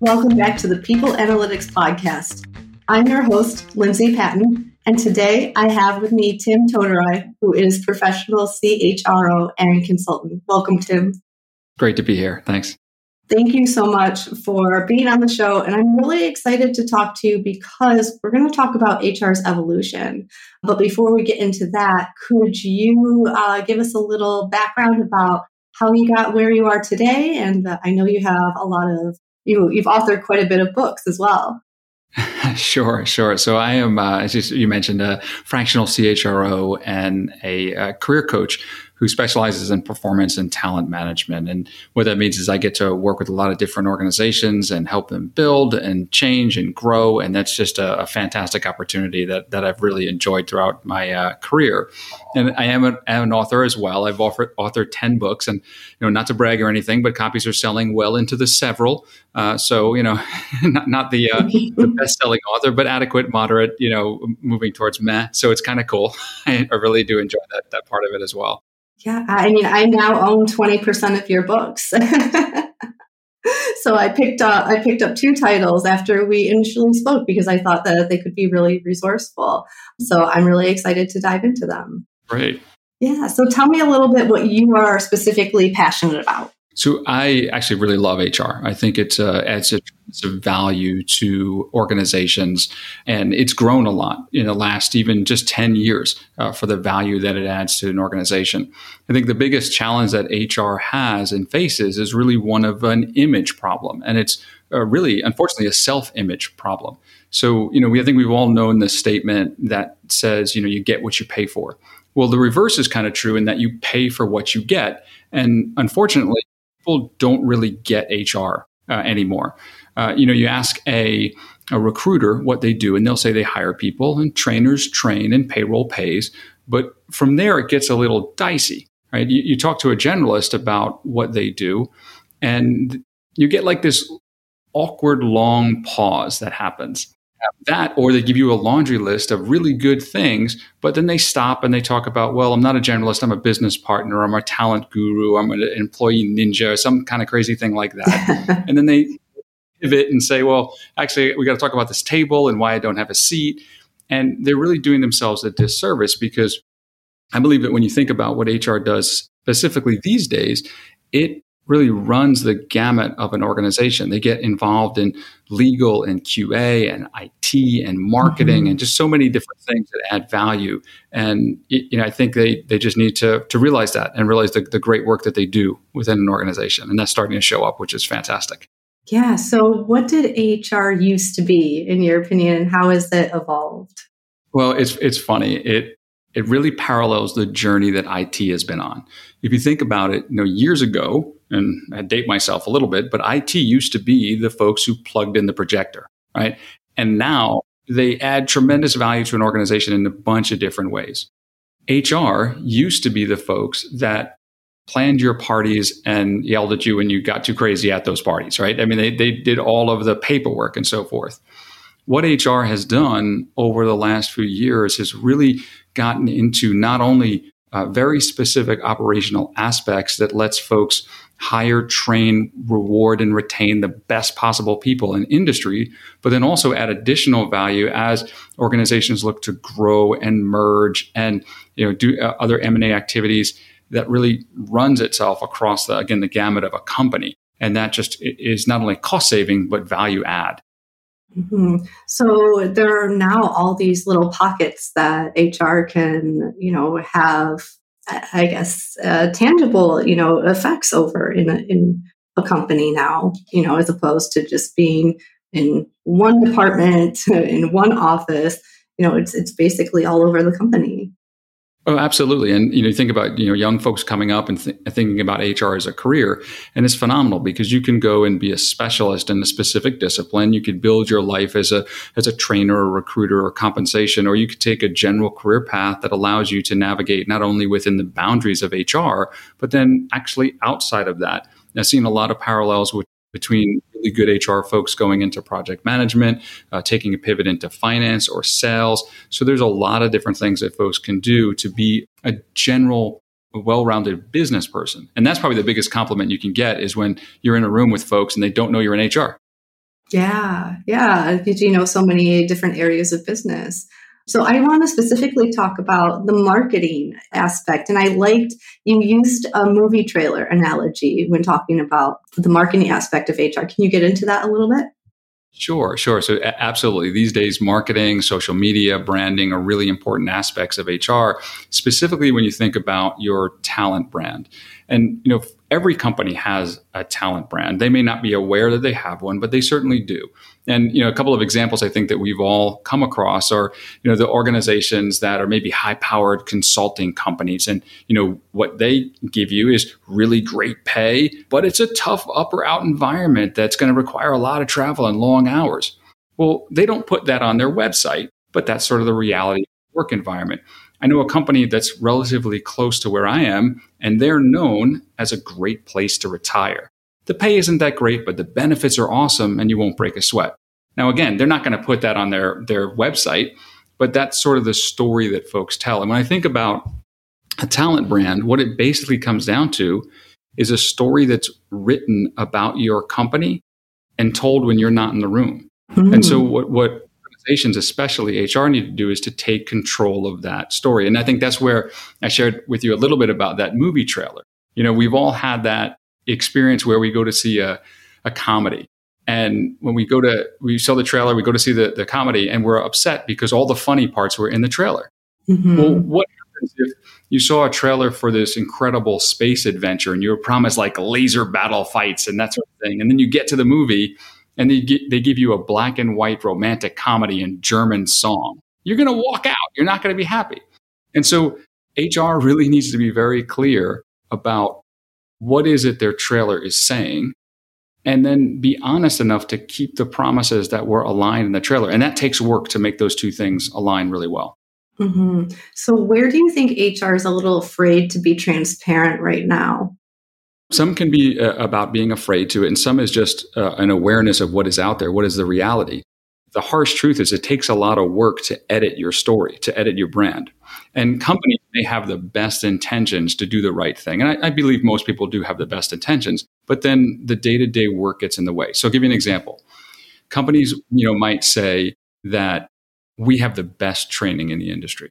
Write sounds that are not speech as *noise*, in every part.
Welcome back to the People Analytics Podcast. I'm your host, Lindsay Patton, and today I have with me Tim Toterhi, who is professional CHRO and consultant. Welcome, Tim. Great to be here. Thanks. Thank you so much for being on the show. And I'm really excited to talk to you because we're going to talk about HR's evolution. But before we get into that, could you uh, give us a little background about how you got where you are today? And uh, I know you have a lot of, you, you've authored quite a bit of books as well. *laughs* Sure, sure. So I am, uh, as you mentioned, a fractional CHRO and a, a career coach who specializes in performance and talent management. And what that means is I get to work with a lot of different organizations and help them build and change and grow. And that's just a, a fantastic opportunity that, that I've really enjoyed throughout my uh, career. And I am, a, am, an author as well. I've offered, authored 10 books and, you know, not to brag or anything, but copies are selling well into the several. Uh, so, you know, *laughs* not, not the, uh, *laughs* the best selling author, but adequate, moderate, you know, moving towards meh. So it's kind of cool. I, *laughs* I really do enjoy that, that part of it as well. Yeah, I mean, I now own 20% of your books. *laughs* so I picked up I picked up two titles after we initially spoke because I thought that they could be really resourceful. So I'm really excited to dive into them. Great. Yeah. So tell me a little bit what you are specifically passionate about. So I actually really love HR. I think it uh, adds a value to organizations, and it's grown a lot in the last even just ten years uh, for the value that it adds to an organization. I think the biggest challenge that HR has and faces is really one of an image problem, and it's uh, really, unfortunately, a self-image problem. So you know, we I think we've all known the statement that says, you know, you get what you pay for. Well, the reverse is kind of true in that you pay for what you get. And unfortunately, people don't really get HR uh, anymore. Uh, you know, you ask a, a recruiter what they do, and they'll say they hire people, and trainers train, and payroll pays. But from there, it gets a little dicey, right? You, you talk to a generalist about what they do, and you get like this awkward long pause that happens that or they give you a laundry list of really good things but then they stop and they talk about well i'm not a generalist i'm a business partner i'm a talent guru i'm an employee ninja some kind of crazy thing like that. *laughs* And then they pivot and say well actually we got to talk about this table and why i don't have a seat. And they're really doing themselves a disservice because i believe that when you think about what hr does specifically these days it really runs the gamut of an organization. They get involved in legal and QA and IT and marketing mm-hmm. and just so many different things that add value. And you know, I think they they just need to to realize that and realize the, the great work that they do within an organization, and that's starting to show up, which is fantastic. Yeah. So, what did HR used to be, in your opinion, and how has it evolved? Well, it's it's funny. It it really parallels the journey that IT has been on. If you think about it, you know, years ago, and I date myself a little bit, but IT used to be the folks who plugged in the projector, right? And now they add tremendous value to an organization in a bunch of different ways. HR used to be the folks that planned your parties and yelled at you when you got too crazy at those parties, right? I mean, they, they did all of the paperwork and so forth. What HR has done over the last few years has really gotten into not only uh, very specific operational aspects that lets folks hire, train, reward, and retain the best possible people in industry, but then also add additional value as organizations look to grow and merge and you know do uh, other M&A activities that really runs itself across the again the gamut of a company. And that just is not only cost saving but value add. Mm-hmm. So there are now all these little pockets that HR can, you know, have I guess, uh, tangible, you know, effects over in a, in a company now, you know, as opposed to just being in one department, *laughs* in one office. You know, it's it's basically all over the company. Oh, absolutely. And you know, you think about you know young folks coming up and th- thinking about HR as a career, and it's phenomenal because you can go and be a specialist in a specific discipline. You could build your life as a as a trainer, or recruiter, or compensation, or you could take a general career path that allows you to navigate not only within the boundaries of HR, but then actually outside of that. I've seen a lot of parallels with between really good HR folks going into project management, uh, taking a pivot into finance or sales. So there's a lot of different things that folks can do to be a general well-rounded business person. And that's probably the biggest compliment you can get is when you're in a room with folks and they don't know you're in HR. Yeah, yeah, you know so many different areas of business. So I want to specifically talk about the marketing aspect. And I liked you used a movie trailer analogy when talking about the marketing aspect of HR. Can you get into that a little bit? Sure, sure. So absolutely. These days, marketing, social media, branding are really important aspects of HR, specifically when you think about your talent brand. And, you know, every company has a talent brand. They may not be aware that they have one, but they certainly do. And you know, a couple of examples I think that we've all come across are you know the organizations that are maybe high-powered consulting companies, and you know what they give you is really great pay, but it's a tough upper out environment that's going to require a lot of travel and long hours. Well, they don't put that on their website, but that's sort of the reality of the work environment. I know a company that's relatively close to where I am, and they're known as a great place to retire. The pay isn't that great, but the benefits are awesome and you won't break a sweat. Now, again, they're not going to put that on their, their website, but that's sort of the story that folks tell. And when I think about a talent brand, what it basically comes down to is a story that's written about your company and told when you're not in the room. Mm-hmm. And so, what, what organizations, especially HR, need to do is to take control of that story. And I think that's where I shared with you a little bit about that movie trailer. You know, we've all had that experience where we go to see a, a comedy. And when we go to, we saw the trailer, we go to see the, the comedy and we're upset because all the funny parts were in the trailer. Mm-hmm. Well, what happens if you saw a trailer for this incredible space adventure and you were promised like laser battle fights and that sort of thing? And then you get to the movie and they, they give you a black and white romantic comedy and German song. You're going to walk out. You're not going to be happy. And so HR really needs to be very clear about what is it their trailer is saying and then be honest enough to keep the promises that were aligned in the trailer and that takes work to make those two things align really well mm-hmm. so where do you think hr is a little afraid to be transparent right now some can be uh, about being afraid to it and some is just uh, an awareness of what is out there what is the reality the harsh truth is it takes a lot of work to edit your story to edit your brand and companies may have the best intentions to do the right thing. And I, I believe most people do have the best intentions, but then the day to day work gets in the way. So I'll give you an example. Companies, you know, might say that we have the best training in the industry.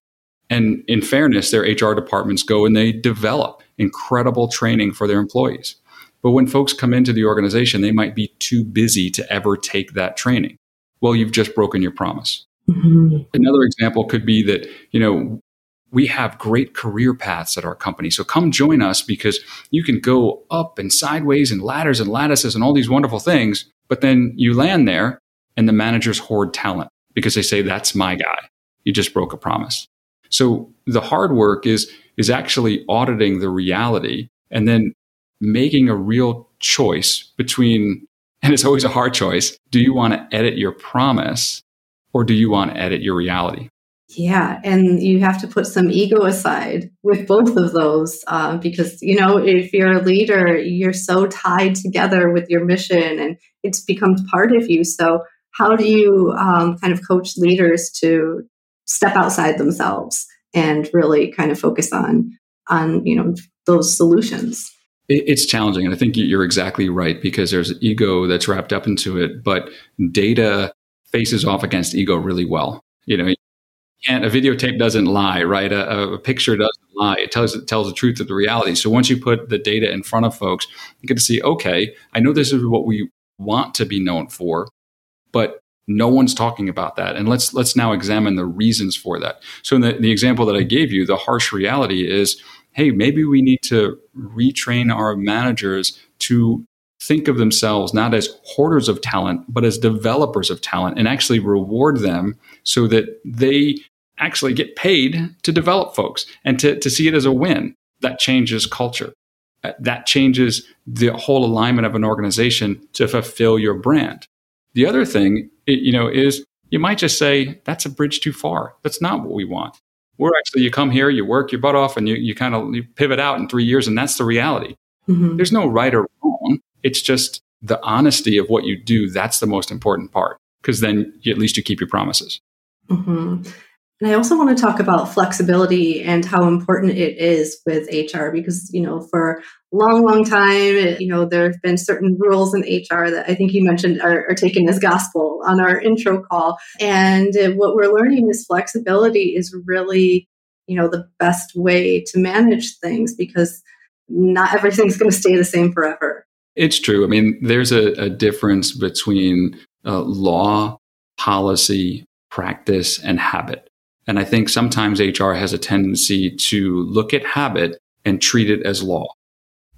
And in fairness, their HR departments go and they develop incredible training for their employees. But when folks come into the organization, they might be too busy to ever take that training. Well, you've just broken your promise. Mm-hmm. Another example could be that, you know, we have great career paths at our company. So come join us because you can go up and sideways and ladders and lattices and all these wonderful things. But then you land there and the managers hoard talent because they say, that's my guy. You just broke a promise. So the hard work is, is actually auditing the reality and then making a real choice between, *laughs* and it's always a hard choice. Do you want to edit your promise or do you want to edit your reality? Yeah, and you have to put some ego aside with both of those uh, because, you know, if you're a leader, you're so tied together with your mission and it's becomes part of you. So, how do you um, kind of coach leaders to step outside themselves and really kind of focus on on you know those solutions? It's challenging, and I think you're exactly right because there's ego that's wrapped up into it, but data faces off against ego really well. You know, can't a videotape doesn't lie right a, a, picture doesn't lie it tells it tells the truth of the reality so once you put the data in front of folks you get to see okay i know this is what we want to be known for but no one's talking about that and let's let's now examine the reasons for that so in the, the example that i gave you the harsh reality is hey maybe we need to retrain our managers to think of themselves not as hoarders of talent, but as developers of talent and actually reward them so that they actually get paid to develop folks and to, to see it as a win. That changes culture. That changes the whole alignment of an organization to fulfill your brand. The other thing, you know, is you might just say, that's a bridge too far. That's not what we want. We're actually, you come here, you work your butt off, and you, you kind of you pivot out in three years, and that's the reality. Mm-hmm. There's no right or wrong. It's just the honesty of what you do, that's the most important part because then you, at least you keep your promises. Mm-hmm. And I also want to talk about flexibility and how important it is with HR because, you know, for a long, long time, you know, there have been certain rules in HR that I think you mentioned are, are taken as gospel on our intro call. And what we're learning is flexibility is really, you know, the best way to manage things because not everything's going to stay the same forever. It's true. I mean, there's a, a difference between uh, law, policy, practice, and habit. And I think sometimes HR has a tendency to look at habit and treat it as law.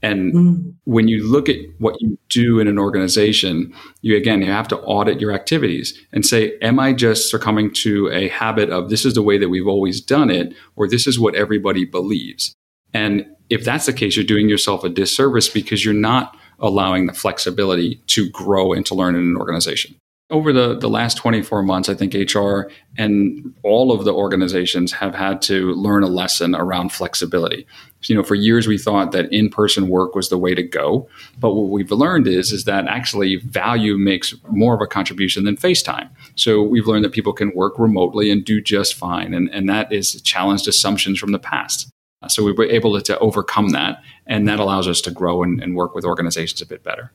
And mm. when you look at what you do in an organization, you again, you have to audit your activities and say, am I just succumbing to a habit of this is the way that we've always done it, or this is what everybody believes? And if that's the case, you're doing yourself a disservice because you're not allowing the flexibility to grow and to learn in an organization. Over the, the last 24 months, I think HR and all of the organizations have had to learn a lesson around flexibility. You know, for years we thought that in-person work was the way to go, but what we've learned is is that actually value makes more of a contribution than FaceTime. So we've learned that people can work remotely and do just fine, and, and that is challenged assumptions from the past. So we were able to, overcome that, and that allows us to grow and, and work with organizations a bit better.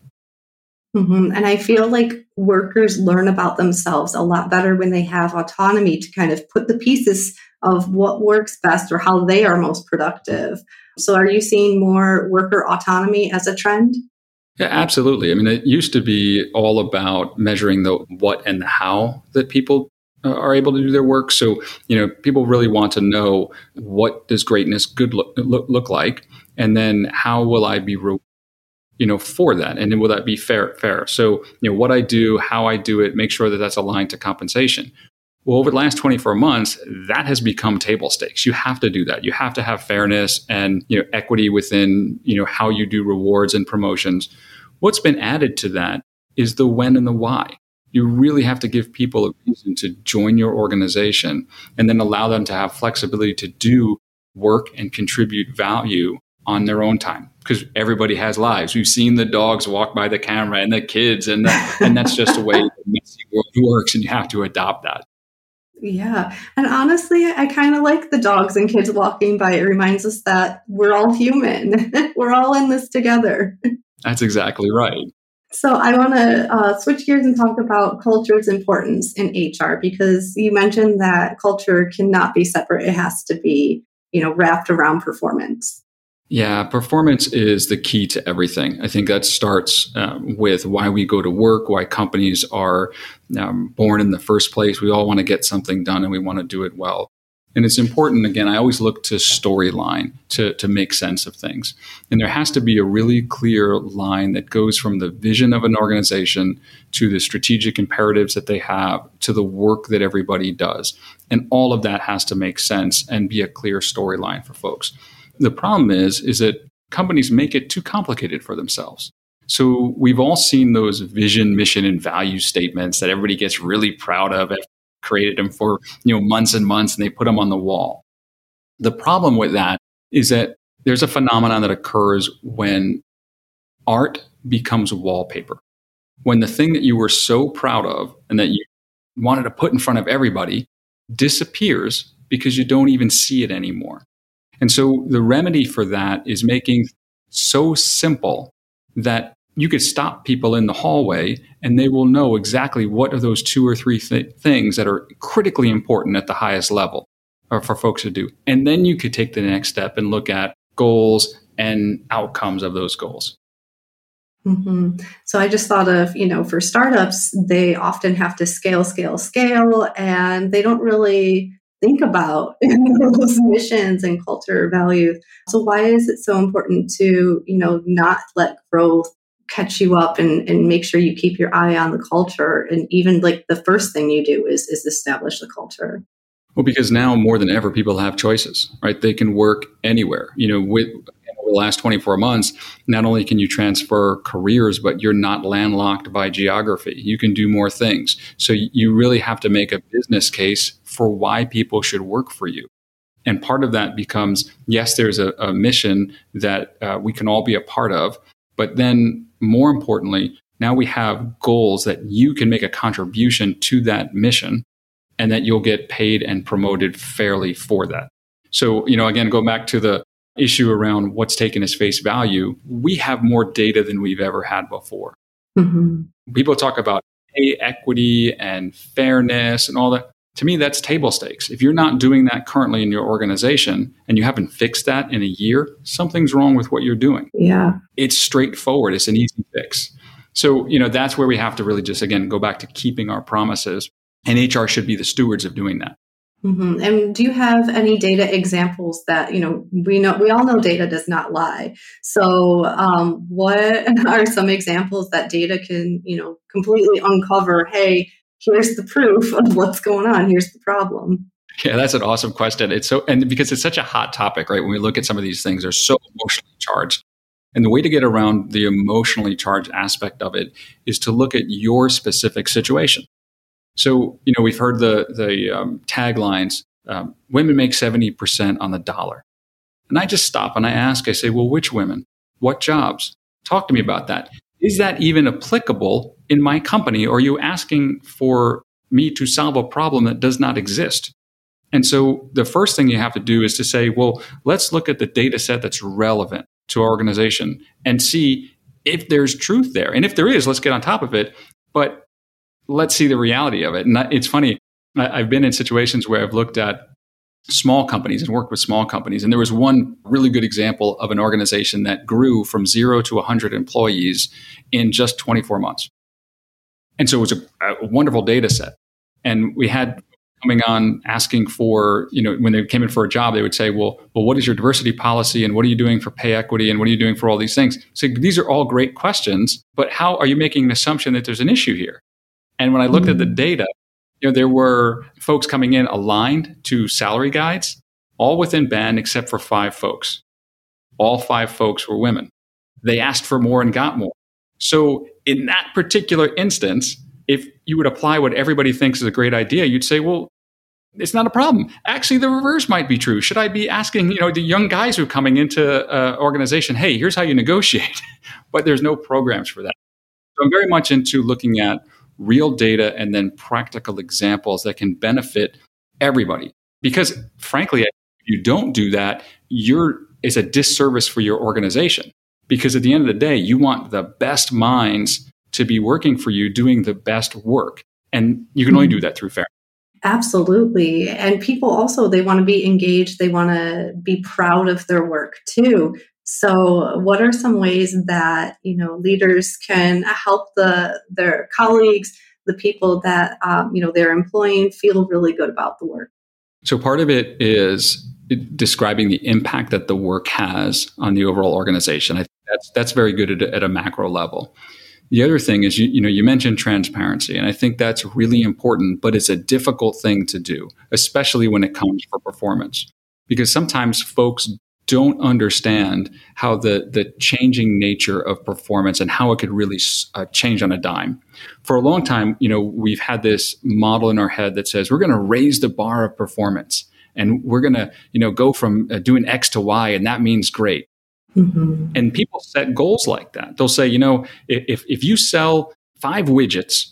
Mm-hmm. And I feel like workers learn about themselves a lot better when they have autonomy to kind of put the pieces of what works best or how they are most productive. So, are you seeing more worker autonomy as a trend? Yeah, absolutely. I mean, it used to be all about measuring the what and the how that people uh, are able to do their work. So, you know, people really want to know what does greatness good look, look, look like, and then how will I be rewarded you know, for that? And then will that be fair? Fair. So, you know, what I do, how I do it, make sure that that's aligned to compensation. Well, over the last 24 months, that has become table stakes. You have to do that. You have to have fairness and you know equity within you know how you do rewards and promotions. What's been added to that is the when and the why. You really have to give people a reason to join your organization and then allow them to have flexibility to do work and contribute value on their own time because everybody has lives. We've seen the dogs walk by the camera and the kids, and the, *laughs* and that's just the way the messy world works, and you have to adopt that. Yeah, and honestly, I kind of like the dogs and kids walking by. It reminds us that we're all human. *laughs* we're all in this together. That's exactly right. So I want to uh, switch gears and talk about culture's importance in HR because you mentioned that culture cannot be separate; it has to be, you know, wrapped around performance. Yeah, performance is the key to everything. I think that starts um, with why we go to work, why companies are um, born in the first place. We all want to get something done and we want to do it well. And it's important, again, I always look to storyline to, to make sense of things. And there has to be a really clear line that goes from the vision of an organization to the strategic imperatives that they have to the work that everybody does. And all of that has to make sense and be a clear storyline for folks. The problem is, is that companies make it too complicated for themselves. So we've all seen those vision, mission, and value statements that everybody gets really proud of. I've created them for you know months and months, and they put them on the wall. The problem with that is that there's a phenomenon that occurs when art becomes wallpaper. When the thing that you were so proud of and that you wanted to put in front of everybody disappears because you don't even see it anymore. And so the remedy for that is making so simple that you could stop people in the hallway and they will know exactly what are those two or three th- things that are critically important at the highest level for folks to do. And then you could take the next step and look at goals and outcomes of those goals. Mm-hmm. So I just thought of, you know, for startups, they often have to scale, scale, scale, and they don't really think about *laughs* those missions and culture values. So why is it so important to, you know, not let growth catch you up and, and make sure you keep your eye on the culture? And even like the first thing you do is is establish the culture. Well because now more than ever people have choices right? They can work anywhere. You know with the last 24 months not only can you transfer careers but you're not landlocked by geography. You can do more things. So you really have to make a business case for why people should work for you. And part of that becomes yes, there's a, a mission that uh, we can all be a part of, but then more importantly, Now we have goals that you can make a contribution to that mission and that you'll get paid and promoted fairly for that. So, you know, again, go back to the issue around what's taken as face value. We have more data than we've ever had before. Mm-hmm. People talk about pay equity and fairness and all that. To me, that's table stakes. If you're not doing that currently in your organization and you haven't fixed that in a year, something's wrong with what you're doing. Yeah. It's straightforward. It's an easy fix. So, you know, that's where we have to really just, again, go back to keeping our promises. And HR should be the stewards of doing that. Mm-hmm. And do you have any data examples that you know we know we all know data does not lie. So, um, what *laughs* are some examples that data can you know completely uncover? Hey, here's the proof of what's going on. Here's the problem. Yeah, that's an awesome question. It's so and because it's such a hot topic, right? When we look at some of these things, they're so emotionally charged. And the way to get around the emotionally charged aspect of it is to look at your specific situation. So, you know, we've heard the, the um, taglines um, women make 70% on the dollar. And I just stop and I ask, I say, well, which women? What jobs? Talk to me about that. Is that even applicable in my company? Or are you asking for me to solve a problem that does not exist? And so the first thing you have to do is to say, well, let's look at the data set that's relevant to our organization and see if there's truth there. And if there is, let's get on top of it. But let's see the reality of it. And it's funny, I've been in situations where I've looked at small companies and worked with small companies. And there was one really good example of an organization that grew from zero to 100 employees in just 24 months. And so it was a, a wonderful data set. And we had coming on asking for, you know, when they came in for a job, they would say, well, well, what is your diversity policy and what are you doing for pay equity and what are you doing for all these things? So these are all great questions, but how are you making an assumption that there's an issue here? And when I looked mm-hmm. at the data, you know, there were folks coming in aligned to salary guides, all within band except for five folks. All five folks were women. They asked for more and got more. So in that particular instance, if you would apply what everybody thinks is a great idea, you'd say, well, it's not a problem. Actually, the reverse might be true. Should I be asking, you know, the young guys who are coming into uh, organization, hey, here's how you negotiate, *laughs* but there's no programs for that. So I'm very much into looking at real data and then practical examples that can benefit everybody. Because frankly, if you don't do that, you're is a disservice for your organization. Because at the end of the day, you want the best minds to be working for you doing the best work. And you can only do that through fair. Absolutely. And people also they want to be engaged, they want to be proud of their work too. So, what are some ways that you know leaders can help the their colleagues, the people that um, you know they're employing, feel really good about the work? So, part of it is describing the impact that the work has on the overall organization. I think that's that's very good at, at a macro level. The other thing is, you, you know, you mentioned transparency, and I think that's really important, but it's a difficult thing to do, especially when it comes for performance, because sometimes folks don't understand how the the changing nature of performance and how it could really uh, change on a dime. For a long time, you know, we've had this model in our head that says we're going to raise the bar of performance and we're going to, you know, go from uh, doing X to Y and that means great. Mm-hmm. And people set goals like that. They'll say, you know, if if you sell 5 widgets,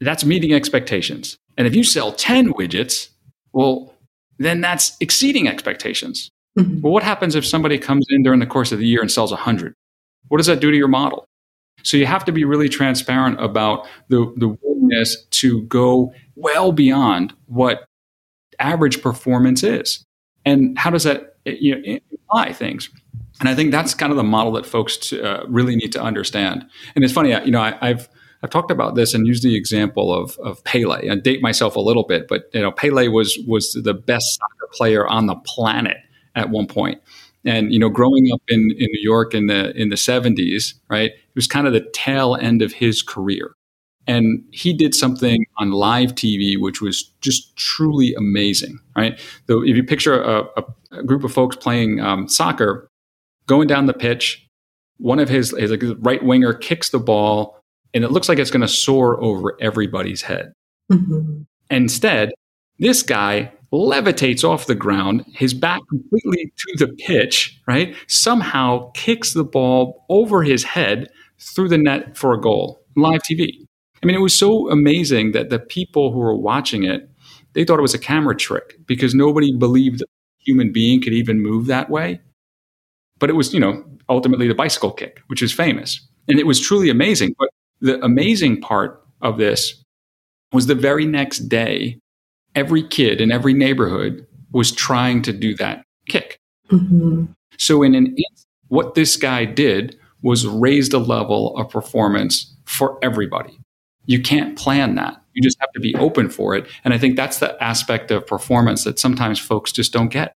that's meeting expectations. And if you sell 10 widgets, well, then that's exceeding expectations. Mm-hmm. But what happens if somebody comes in during the course of the year and sells 100? What does that do to your model? So you have to be really transparent about the, the willingness to go well beyond what average performance is. And how does that you know, imply things? And I think that's kind of the model that folks to, uh, really need to understand. And it's funny, you know, I, have I've talked about this and used the example of of Pele. I date myself a little bit, but you know, Pele was was the best soccer player on the planet at one point. And you know, growing up in, in New York in the in the seventies, right, it was kind of the tail end of his career. And he did something on live TV which was just truly amazing, right? So if you picture a, a group of folks playing um, soccer, going down the pitch, one of his, his right winger kicks the ball, and it looks like it's going to soar over everybody's head. Mm-hmm. Instead, this guy levitates off the ground, his back completely to the pitch, right? Somehow kicks the ball over his head through the net for a goal. live TV. I mean, it was so amazing that the people who were watching it, they thought it was a camera trick because nobody believed a human being could even move that way. But it was, you know, ultimately the bicycle kick, which is famous. And it was truly amazing. But the amazing part of this was the very next day, every kid in every neighborhood was trying to do that kick. Mm-hmm. So, in an what this guy did was raised a level of performance for everybody. You can't plan that. You just have to be open for it. And I think that's the aspect of performance that sometimes folks just don't get.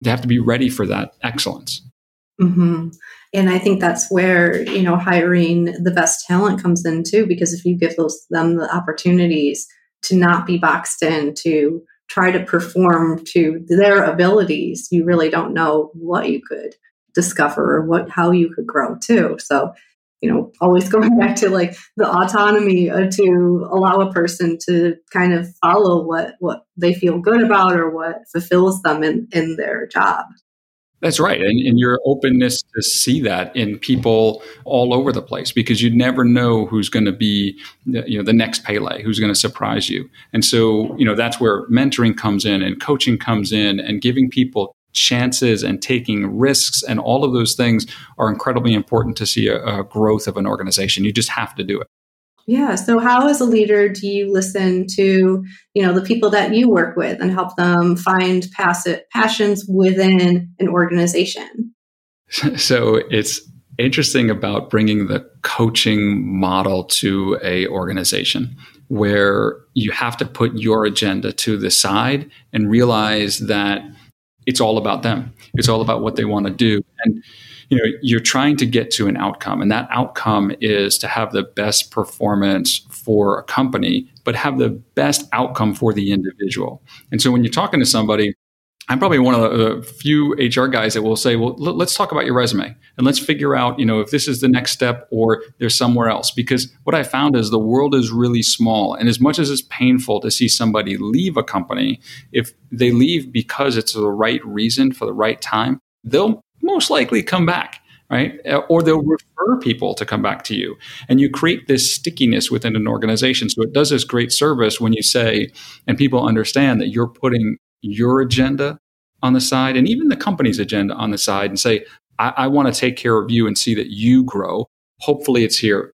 They have to be ready for that excellence. Mm-hmm. And I think that's where you know hiring the best talent comes in too, because if you give those them the opportunities to not be boxed in, to try to perform to their abilities, you really don't know what you could discover or what how you could grow too. So you know, always *laughs* going back to like the autonomy uh, to allow a person to kind of follow what what they feel good about or what fulfills them in in their job. That's right. And, and, your openness to see that in people all over the place because you never know who's going to be, you know, the next Pele, who's going to surprise you. And so, you know, that's where mentoring comes in and coaching comes in and giving people chances and taking risks and all of those things are incredibly important to see a, a growth of an organization. You just have to do it. Yeah. So, how as a leader do you listen to you know the people that you work with and help them find passive passions within an organization? *laughs* So it's interesting about bringing the coaching model to a organization where you have to put your agenda to the side and realize that it's all about them. It's all about what they want to do. And you know, you're trying to get to an outcome, and that outcome is to have the best performance for a company, but have the best outcome for the individual. And so when you're talking to somebody, I'm probably one of the uh, few HR guys that will say, "Well, let's talk about your resume and let's figure out, you know, if this is the next step or there's somewhere else." Because what I found is the world is really small, and as much as it's painful to see somebody leave a company, if they leave because it's the right reason for the right time, they'll most likely come back, right? Or they'll refer people to come back to you, and you create this stickiness within an organization. So it does this great service when you say, and people understand that you're putting your agenda on the side and even the company's agenda on the side and say, I, I want to take care of you and see that you grow. Hopefully it's here.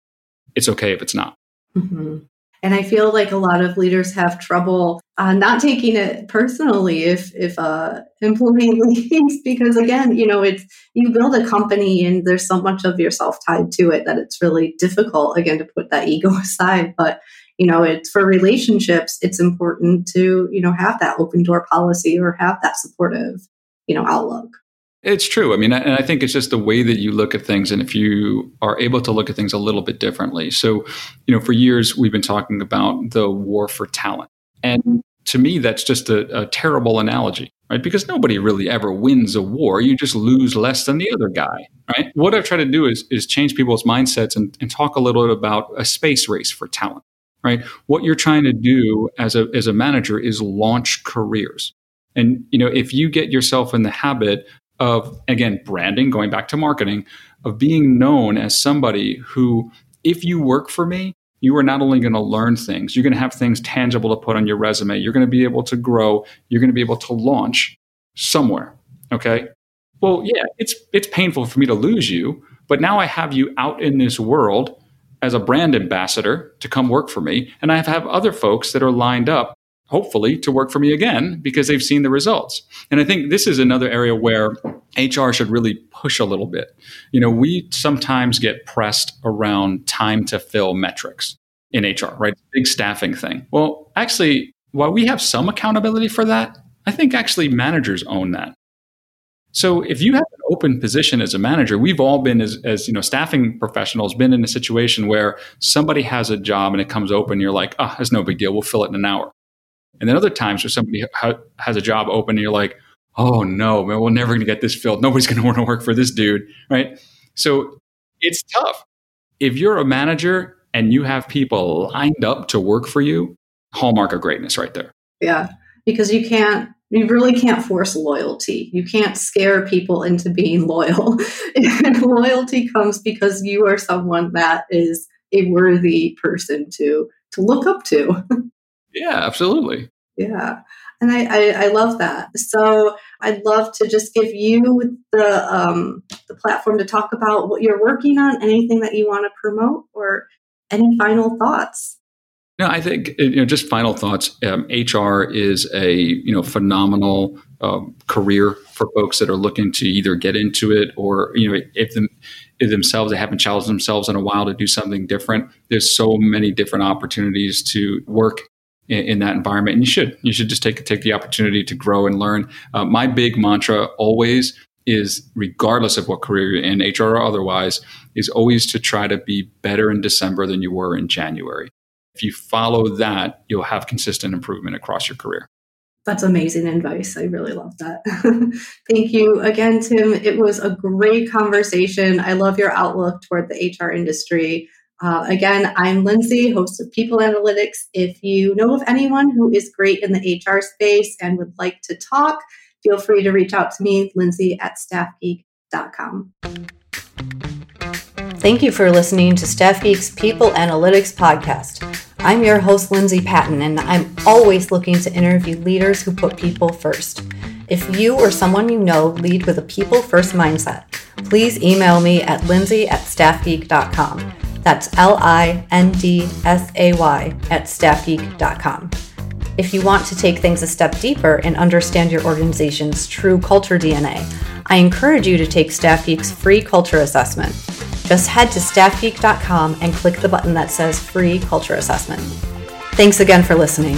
It's okay if it's not. Mm-hmm. And I feel like a lot of leaders have trouble uh, not taking it personally if if a employee leaves because again, you know, it's you build a company and there's so much of yourself tied to it that it's really difficult again to put that ego *laughs* aside. But you know it's for relationships it's important to you know have that open door policy or have that supportive you know outlook it's true. I mean, and I think it's just the way that you look at things, and if you are able to look at things a little bit differently. So, you know, for years we've been talking about the war for talent, and mm-hmm. to me, that's just a, a terrible analogy, right? Because nobody really ever wins a war; you just lose less than the other guy, right? What I've tried to do is is change people's mindsets and, and talk a little bit about a space race for talent right? What you're trying to do as a, as a manager is launch careers. And, you know, if you get yourself in the habit of, again, branding, going back to marketing, of being known as somebody who, if you work for me, you are not only going to learn things, you're going to have things tangible to put on your resume. You're going to be able to grow. You're going to be able to launch somewhere. Okay. Well, yeah, it's, it's painful for me to lose you, but now I have you out in this world as a brand ambassador to come work for me. And I have other folks that are lined up, hopefully, to work for me again because they've seen the results. And I think this is another area where HR should really push a little bit. You know, we sometimes get pressed around time to fill metrics in HR, right? Big staffing thing. Well, actually, while we have some accountability for that, I think actually managers own that. So if you have an open position as a manager, we've all been as, as you know, staffing professionals been in a situation where somebody has a job and it comes open. You're like, oh, it's no big deal. We'll fill it in an hour. And then other times where somebody ha- has a job open and you're like, oh no, man, we're never going to get this filled. Nobody's going *laughs* to want to work for this dude, right? So it's tough. If you're a manager and you have people lined up to work for you, hallmark of greatness right there. Yeah, because you can't you really can't force loyalty. You can't scare people into being loyal. *laughs* and loyalty comes because you are someone that is a worthy person to to look up to. *laughs* yeah, absolutely. Yeah. And I, I, I, love that. So I'd love to just give you the um, the platform to talk about what you're working on, anything that you want to promote, or any final thoughts. No, I think you know. Just final thoughts. Um, HR is a you know phenomenal um, career for folks that are looking to either get into it or you know if them if themselves they haven't challenged themselves in a while to do something different. There's so many different opportunities to work in, in, that environment. And you should you should just take take the opportunity to grow and learn. Uh, my big mantra always is, regardless of what career you're in, HR or otherwise, is always to try to be better in December than you were in January. If you follow that, you'll have consistent improvement across your career. That's amazing advice. I really love that. *laughs* Thank you again, Tim. It was a great conversation. I love your outlook toward the HR industry. Uh, again, I'm Lindsay, host of People Analytics. If you know of anyone who is great in the HR space and would like to talk, feel free to reach out to me, Lindsay at staffgeek.com. Thank you for listening to Staff Geek's People Analytics podcast. I'm your host, Lindsay Patton, and I'm always looking to interview leaders who put people first. If you or someone you know lead with a people first mindset, please email me at lindsay at staffgeek.com. That's L I N D S A Y at staffgeek.com. If you want to take things a step deeper and understand your organization's true culture DNA, I encourage you to take Staff Geek's free culture assessment. Just head to staffgeek.com and click the button that says free culture assessment. Thanks again for listening.